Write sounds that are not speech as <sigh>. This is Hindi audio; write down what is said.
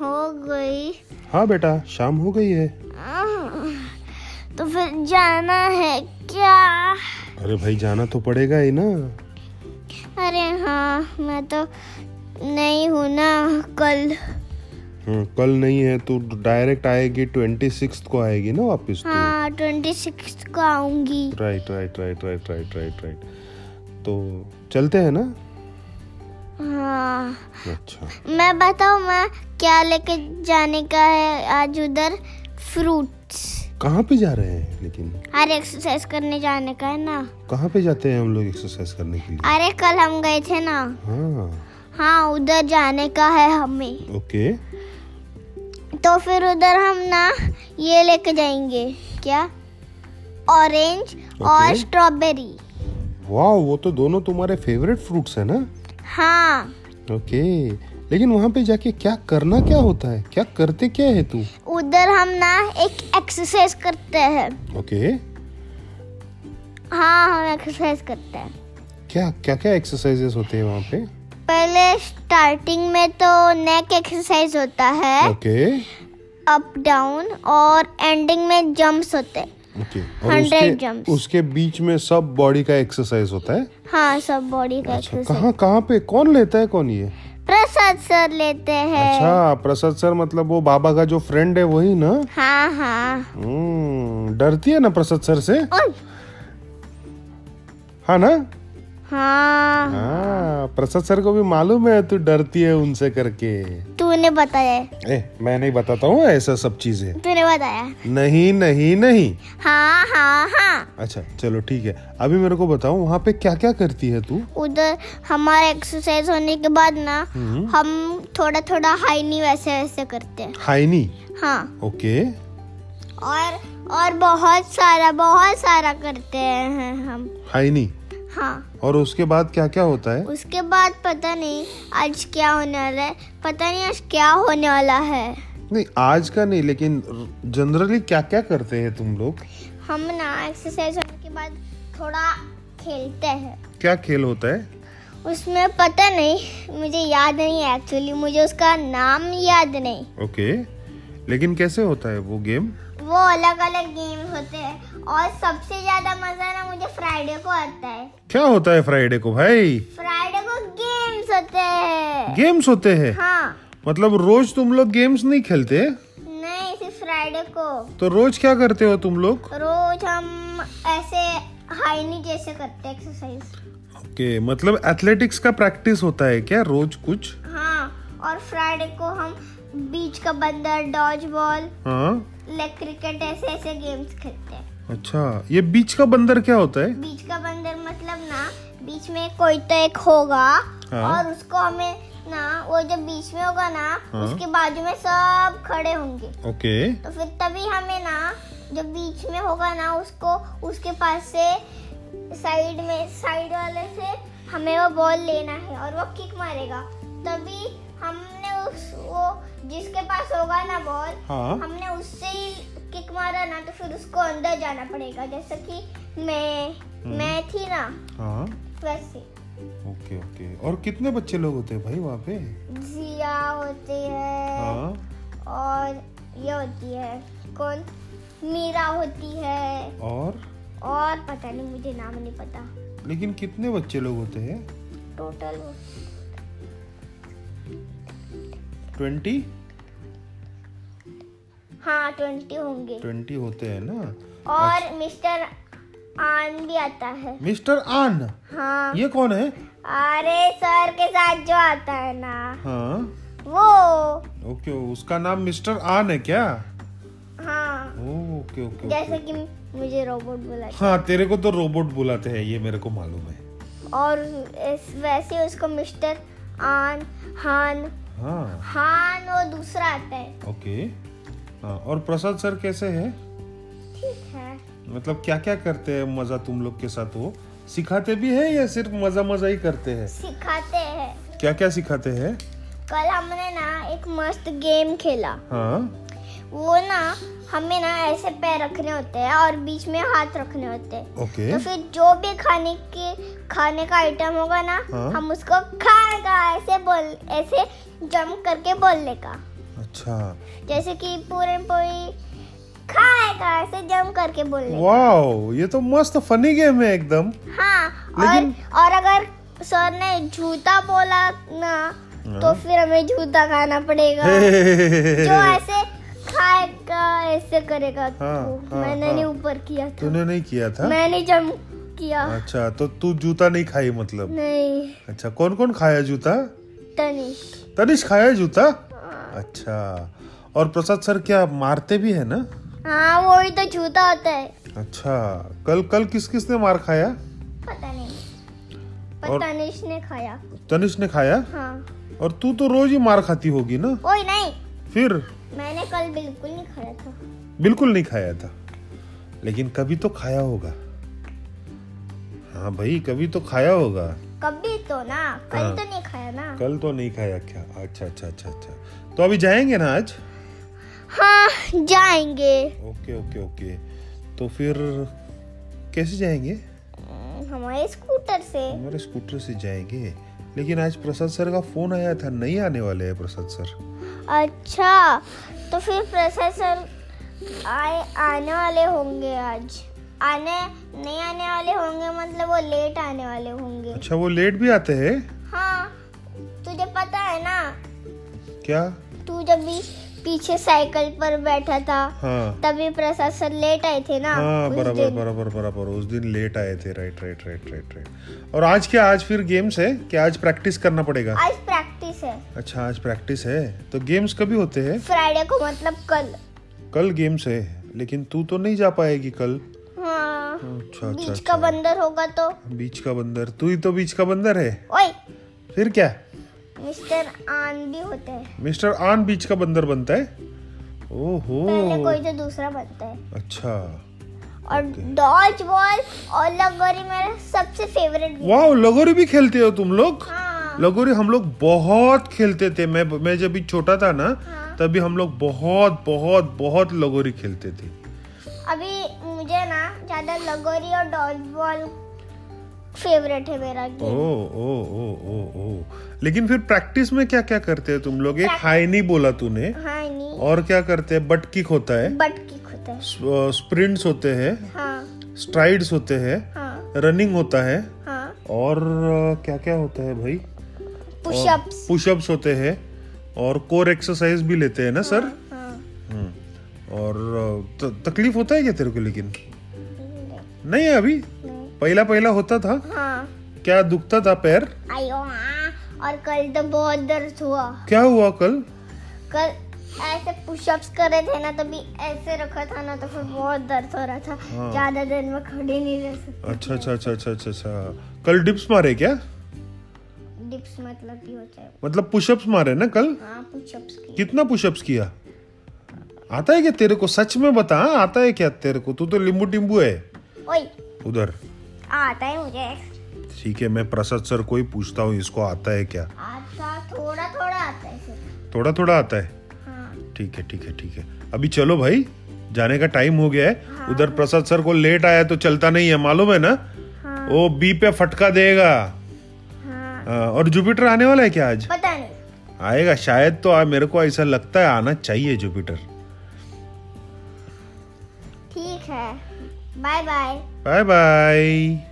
हो गई। हाँ बेटा शाम हो गई है। तो फिर जाना है क्या? अरे भाई जाना तो पड़ेगा ही ना। अरे हाँ मैं तो नहीं हूँ ना कल। हाँ, कल नहीं है तो डायरेक्ट आएगी ट्वेंटी सिक्स को आएगी ना वापस तो। हाँ ट्वेंटी सिक्स को आऊँगी। Right right right right right right right. तो चलते हैं ना? हाँ अच्छा। मैं बताऊँ मैं क्या लेके जाने का है आज उधर? फ्रूट्स कहाँ पे जा रहे हैं लेकिन? अरे एक्सरसाइज करने जाने का है ना। कहाँ पे जाते हैं हम लोग एक्सरसाइज करने के लिए? अरे कल हम गए थे ना। हाँ। हाँ उधर जाने का है हमें। ओके। तो फिर उधर हम ना ये लेके जाएँगे। क्या? ऑरेंज और स्ट्रॉबेरी वाह वो तो दोनों तुम्हारे फेवरेट फ्रूट्स है ना? हाँ। ओके। लेकिन वहाँ पे जाके क्या करना क्या होता है? क्या करते क्या है तू? उधर हम ना एक एक्सरसाइज करते हैं। ओके। हाँ हम एक्सरसाइज करते हैं। क्या क्या क्या एक्सरसाइजेस होते हैं वहाँ पे? पहले स्टार्टिंग में तो नेक एक्सरसाइज होता है। ओके। अप डाउन और एंडिंग में जंप्स होते हैं। ओके और उसके उसके बीच में सब बॉडी का एक्सरसाइज होता है? हाँ सब बॉडी का अच्छा कहाँ कहाँ पे? कौन लेता है कौन ये? प्रसाद सर लेते हैं। अच्छा प्रसाद सर मतलब वो बाबा का जो फ्रेंड है वही ना? हाँ हाँ। हम्म, डरती है ना प्रसाद सर से? हाँ ना? हाँ। हाँ प्रसाद सर को भी मालूम है तू डरती है उनसे करके। तूने बताया ए मैं नहीं बताता हूँ ऐसा सब चीज़ें। तूने बताया नहीं नहीं नहीं। हाँ हाँ हाँ। अच्छा चलो ठीक है। अभी मेरे को बताओ वहाँ पे क्या क्या करती है तू? उधर हमारा एक्सरसाइज होने के बाद ना हम्म। हम थोड़ा थोड़ा हाई नी वैसे वैसे करते हैं। हाइनी? हाँ। ओके। और और बहुत सारा बहुत सारा करते हैं हम। हाइनी? हाँ। और उसके बाद क्या क्या होता है? उसके बाद पता नहीं आज क्या होने वाला है। पता नहीं आज क्या होने वाला है। नहीं आज का नहीं लेकिन जनरली क्या क्या करते हैं तुम लोग? हम ना एक्सरसाइज होने के बाद थोड़ा खेलते हैं। क्या खेल होता है? उसमें पता नहीं मुझे याद नहीं है एक्चुअली मुझे उसका नाम याद नहीं। ओके लेकिन कैसे होता है वो गेम वो अलग अलग गेम होते हैं। और सबसे ज़्यादा मज़ा ना मुझे फ्राइडे को आता है। क्या होता है फ्राइडे को भाई? फ्राइडे को गेम्स होते हैं। गेम्स होते हैं? हाँ। मतलब रोज तुम लोग गेम्स नहीं खेलते? नहीं सिर्फ़ फ्राइडे को। तो रोज क्या करते हो तुम लोग? रोज हम ऐसे हाईनी जैसे करते एक्सरसाइज ओके मतलब एथलेटिक्स का प्रैक्टिस होता है क्या रोज कुछ? हाँ और फ्राइडे को हम बीच का बंदर डॉज बॉल हाँ। लेग क्रिकेट ऐसे ऐसे गेम्स खेलते हैं। अच्छा ये बीच का बंदर क्या होता है? बीच का बंदर मतलब ना बीच में कोई तो एक होगा हाँ। और उसको हमें ना वो जब बीच में होगा ना हाँ। उसके बाजू में सब खड़े होंगे। ओके। तो फिर तभी हमें ना जब बीच में होगा ना उसको उसके पास से साइड में साइड वाले से हमें वो बॉल लेना है और वो किक मारेगा। तभी हमने उस वो जिसके पास होगा ना बॉल हाँ। हमने उससे ही किक मारा ना तो फिर उसको अंदर जाना पड़ेगा। जैसे कि मैं मैं थी ना हाँ। वैसे। Okay okay. और कितने बच्चे लोग होते हैं भाई वहाँ पे? जिया होती है। हाँ। और ये होती है कौन? मीरा होती है। और? और पता नहीं मुझे नाम नहीं पता। लेकिन कितने बच्चे लोग होते हैं? Total twenty? हाँ ट्वेंटी होंगे। ट्वेंटी होते हैं ना? और मिस्टर आन भी आता है। मिस्टर आन? हाँ। ये कौन है? अरे सर के साथ जो आता है ना। हाँ। वो। ओके उसका नाम मिस्टर आन है क्या? हाँ। ओके ओके जैसे कि मुझे रोबोट बोला हाँ। तेरे को तो रोबोट बुलाते हैं ये मेरे को मालूम है। और इस, वैसे उसको मिस्टर आन हान। हाँ। हान वो दूसरा आता है। ओके। हाँ और प्रसाद सर कैसे है? ठीक है। मतलब क्या क्या करते हैं मज़ा तुम लोग के साथ वो? सिखाते भी है या सिर्फ़ मज़ा मज़ा ही करते हैं? सिखाते हैं। क्या क्या सिखाते हैं? कल हमने ना एक मस्त गेम खेला। हाँ। वो ना हमें ना ऐसे पैर रखने होते हैं और बीच में हाथ रखने होते हैं। ओके। तो फिर जो भी खाने के खाने का आइटम होगा ना हाँ। हम उसको खाएगा ऐसे बोल ऐसे जंप करके बोलने का। अच्छा। जैसे कि पूरे पूरी खाएगा ऐसे जम करके बोलने वाओ ये तो मस्त फनी गेम है एकदम। हाँ और लेकिन- और अगर सर ने जूता बोला ना तो हाँ। फिर हमें जूता खाना पड़ेगा। <laughs> जो ऐसे खाएगा ऐसे करेगा। हाँ, तो हाँ, मैंने हाँ। नहीं ऊपर किया था। तूने नहीं किया था? मैंने जम किया। अच्छा तो तू जूता नहीं खाई मतलब? नहीं। अच्छा कौन कौन खाया जूता? तनिष। तनिष खाया जूता? हाँ। अच्छा। और प्रसाद सर क्या मारते भी है ना? हाँ वही तो जूता होता है। अच्छा कल कल किस किस ने मार खाया? पता नहीं। और- तनिष ने खाया। तनिष ने खाया? हाँ। और तू तो रोज ही मार खाती होगी ना? कोई नहीं। फिर? मैंने कल बिल्कुल नहीं खाया था। बिल्कुल नहीं खाया था। लेकिन कभी तो खाया होगा। हाँ भाई कभी तो खाया होगा। कभी तो ना। कल हाँ। तो नहीं ना? कल तो नहीं खाया क्या? अच्छा अच्छा अच्छा अच्छा। तो अभी जाएँगे ना आज? हाँ जाएँगे। Okay okay okay. तो फिर कैसे जाएँगे? हमारे स्कूटर से। हमारे स्कूटर से जाएँगे। लेकिन आज प्रसाद सर का फ़ोन आया था नहीं आने वाले हैं प्रसाद सर। अच्छा तो फिर प्रोसेसर आए आने वाले होंगे आज। आने नहीं आने वाले होंगे मतलब वो लेट आने वाले होंगे। अच्छा वो लेट भी आते हैं? क्या? तू जब भी पीछे साइकिल पर बैठा था हाँ। तभी प्रोसेसर लेट आए थे ना हाँ बराबर। बराबर बराबर उस दिन लेट आए थे। Right right right right right और आज क्या आज फिर गेम्स है? क्या आज प्रैक्टिस करना पड़ेगा? आज प्रैक्टिस है। अच्छा आज प्रैक्टिस है? तो गेम्स कभी होते हैं? फ्राइडे को मतलब कल। कल गेम्स है लेकिन तू तो नहीं जा पाएगी कल। हाँ। अच्छा अच्छा बीच का अच्छा बंदर होगा तो। बीच का बंदर तू ही तो बीच का बंदर है। ओए। फिर क्या? मिस्टर आन भी होते हैं। मिस्टर आन बीच का बंदर बनता है? ओहो। पहले कोई तो दूसरा बनता है। अच्छा। और डॉज बॉल और लगोरी मेरा सबसे फेवरेट वाह लगोरी भी खेलते हो तुम लोग? हाँ। लगोरी हम लोग बहुत खेलते थे। मैं मैं जब भी छोटा था ना हाँ। तभी हम लोग बहुत बहुत बहुत लगोरी खेलते थे। अभी मुझे ना ज़्यादा लगोरी और डॉज बॉल फेवरेट है मेरा गेम ओ ओ ओ ओ ओ. लेकिन फिर प्रैक्टिस में क्या क्या करते हैं तुम लोग? एक हाई नहीं बोला तूने। हाँ नहीं और क्या करते हैं? बट किक होता है। बट किक होता है. स्प्रिंट्स होते हैं। हाँ. स्ट्राइड्स होते हैं। हाँ. रनिंग होता है। हाँ. और क्या क्या होता है भाई? पुशअप्स पुशअप्स होते हैं। और कोर एक्सरसाइज भी लेते हैं ना सर हाँ हम्म, और तकलीफ़ होता है क्या तेरे को लेकिन? नहीं. है अभी। पहला पहला होता था। हाँ। क्या दुखता था पैर? आयो हाँ। और कल तो बहुत दर्द हुआ। क्या हुआ कल? कल ऐसे पुशअप्स कर रहे थे ना तभी ऐसे रखा था ना तो फिर बहुत दर्द हो रहा था। हाँ। ज़्यादा देर में खड़े नहीं रह सकते अच्छा अच्छा अच्छा अच्छा अच्छा अच्छा। कल डिप्स मारे क्या? डिप्स मतलब होता है मतलब पुशअप्स मारे ना कल? हाँ पुशअप्स कितना पुशअप्स किया? आता है क्या तेरे को? सच में बता हाँ, आता है क्या तेरे को? तू तो लिंबू टिम्बू है। उधर। आता है मुझे ठीक है मैं प्रसाद सर को ही पूछता हूँ इसको आता है क्या? आता थोड़ा थोड़ा आता है थोड़ा थोड़ा आता है? हाँ। ठीक है ठीक है ठीक है। अभी चलो भाई जाने का टाइम हो गया है। हाँ। उधर प्रसाद सर को लेट आया तो चलता नहीं है मालूम है ना? हाँ। वो बी पे फटका देगा। हाँ। हाँ, और जुपिटर आने वाला है क्या आज? पता नहीं। आएगा शायद तो आ, मेरे को ऐसा लगता है आना चाहिए Jupiter Bye bye. Bye bye.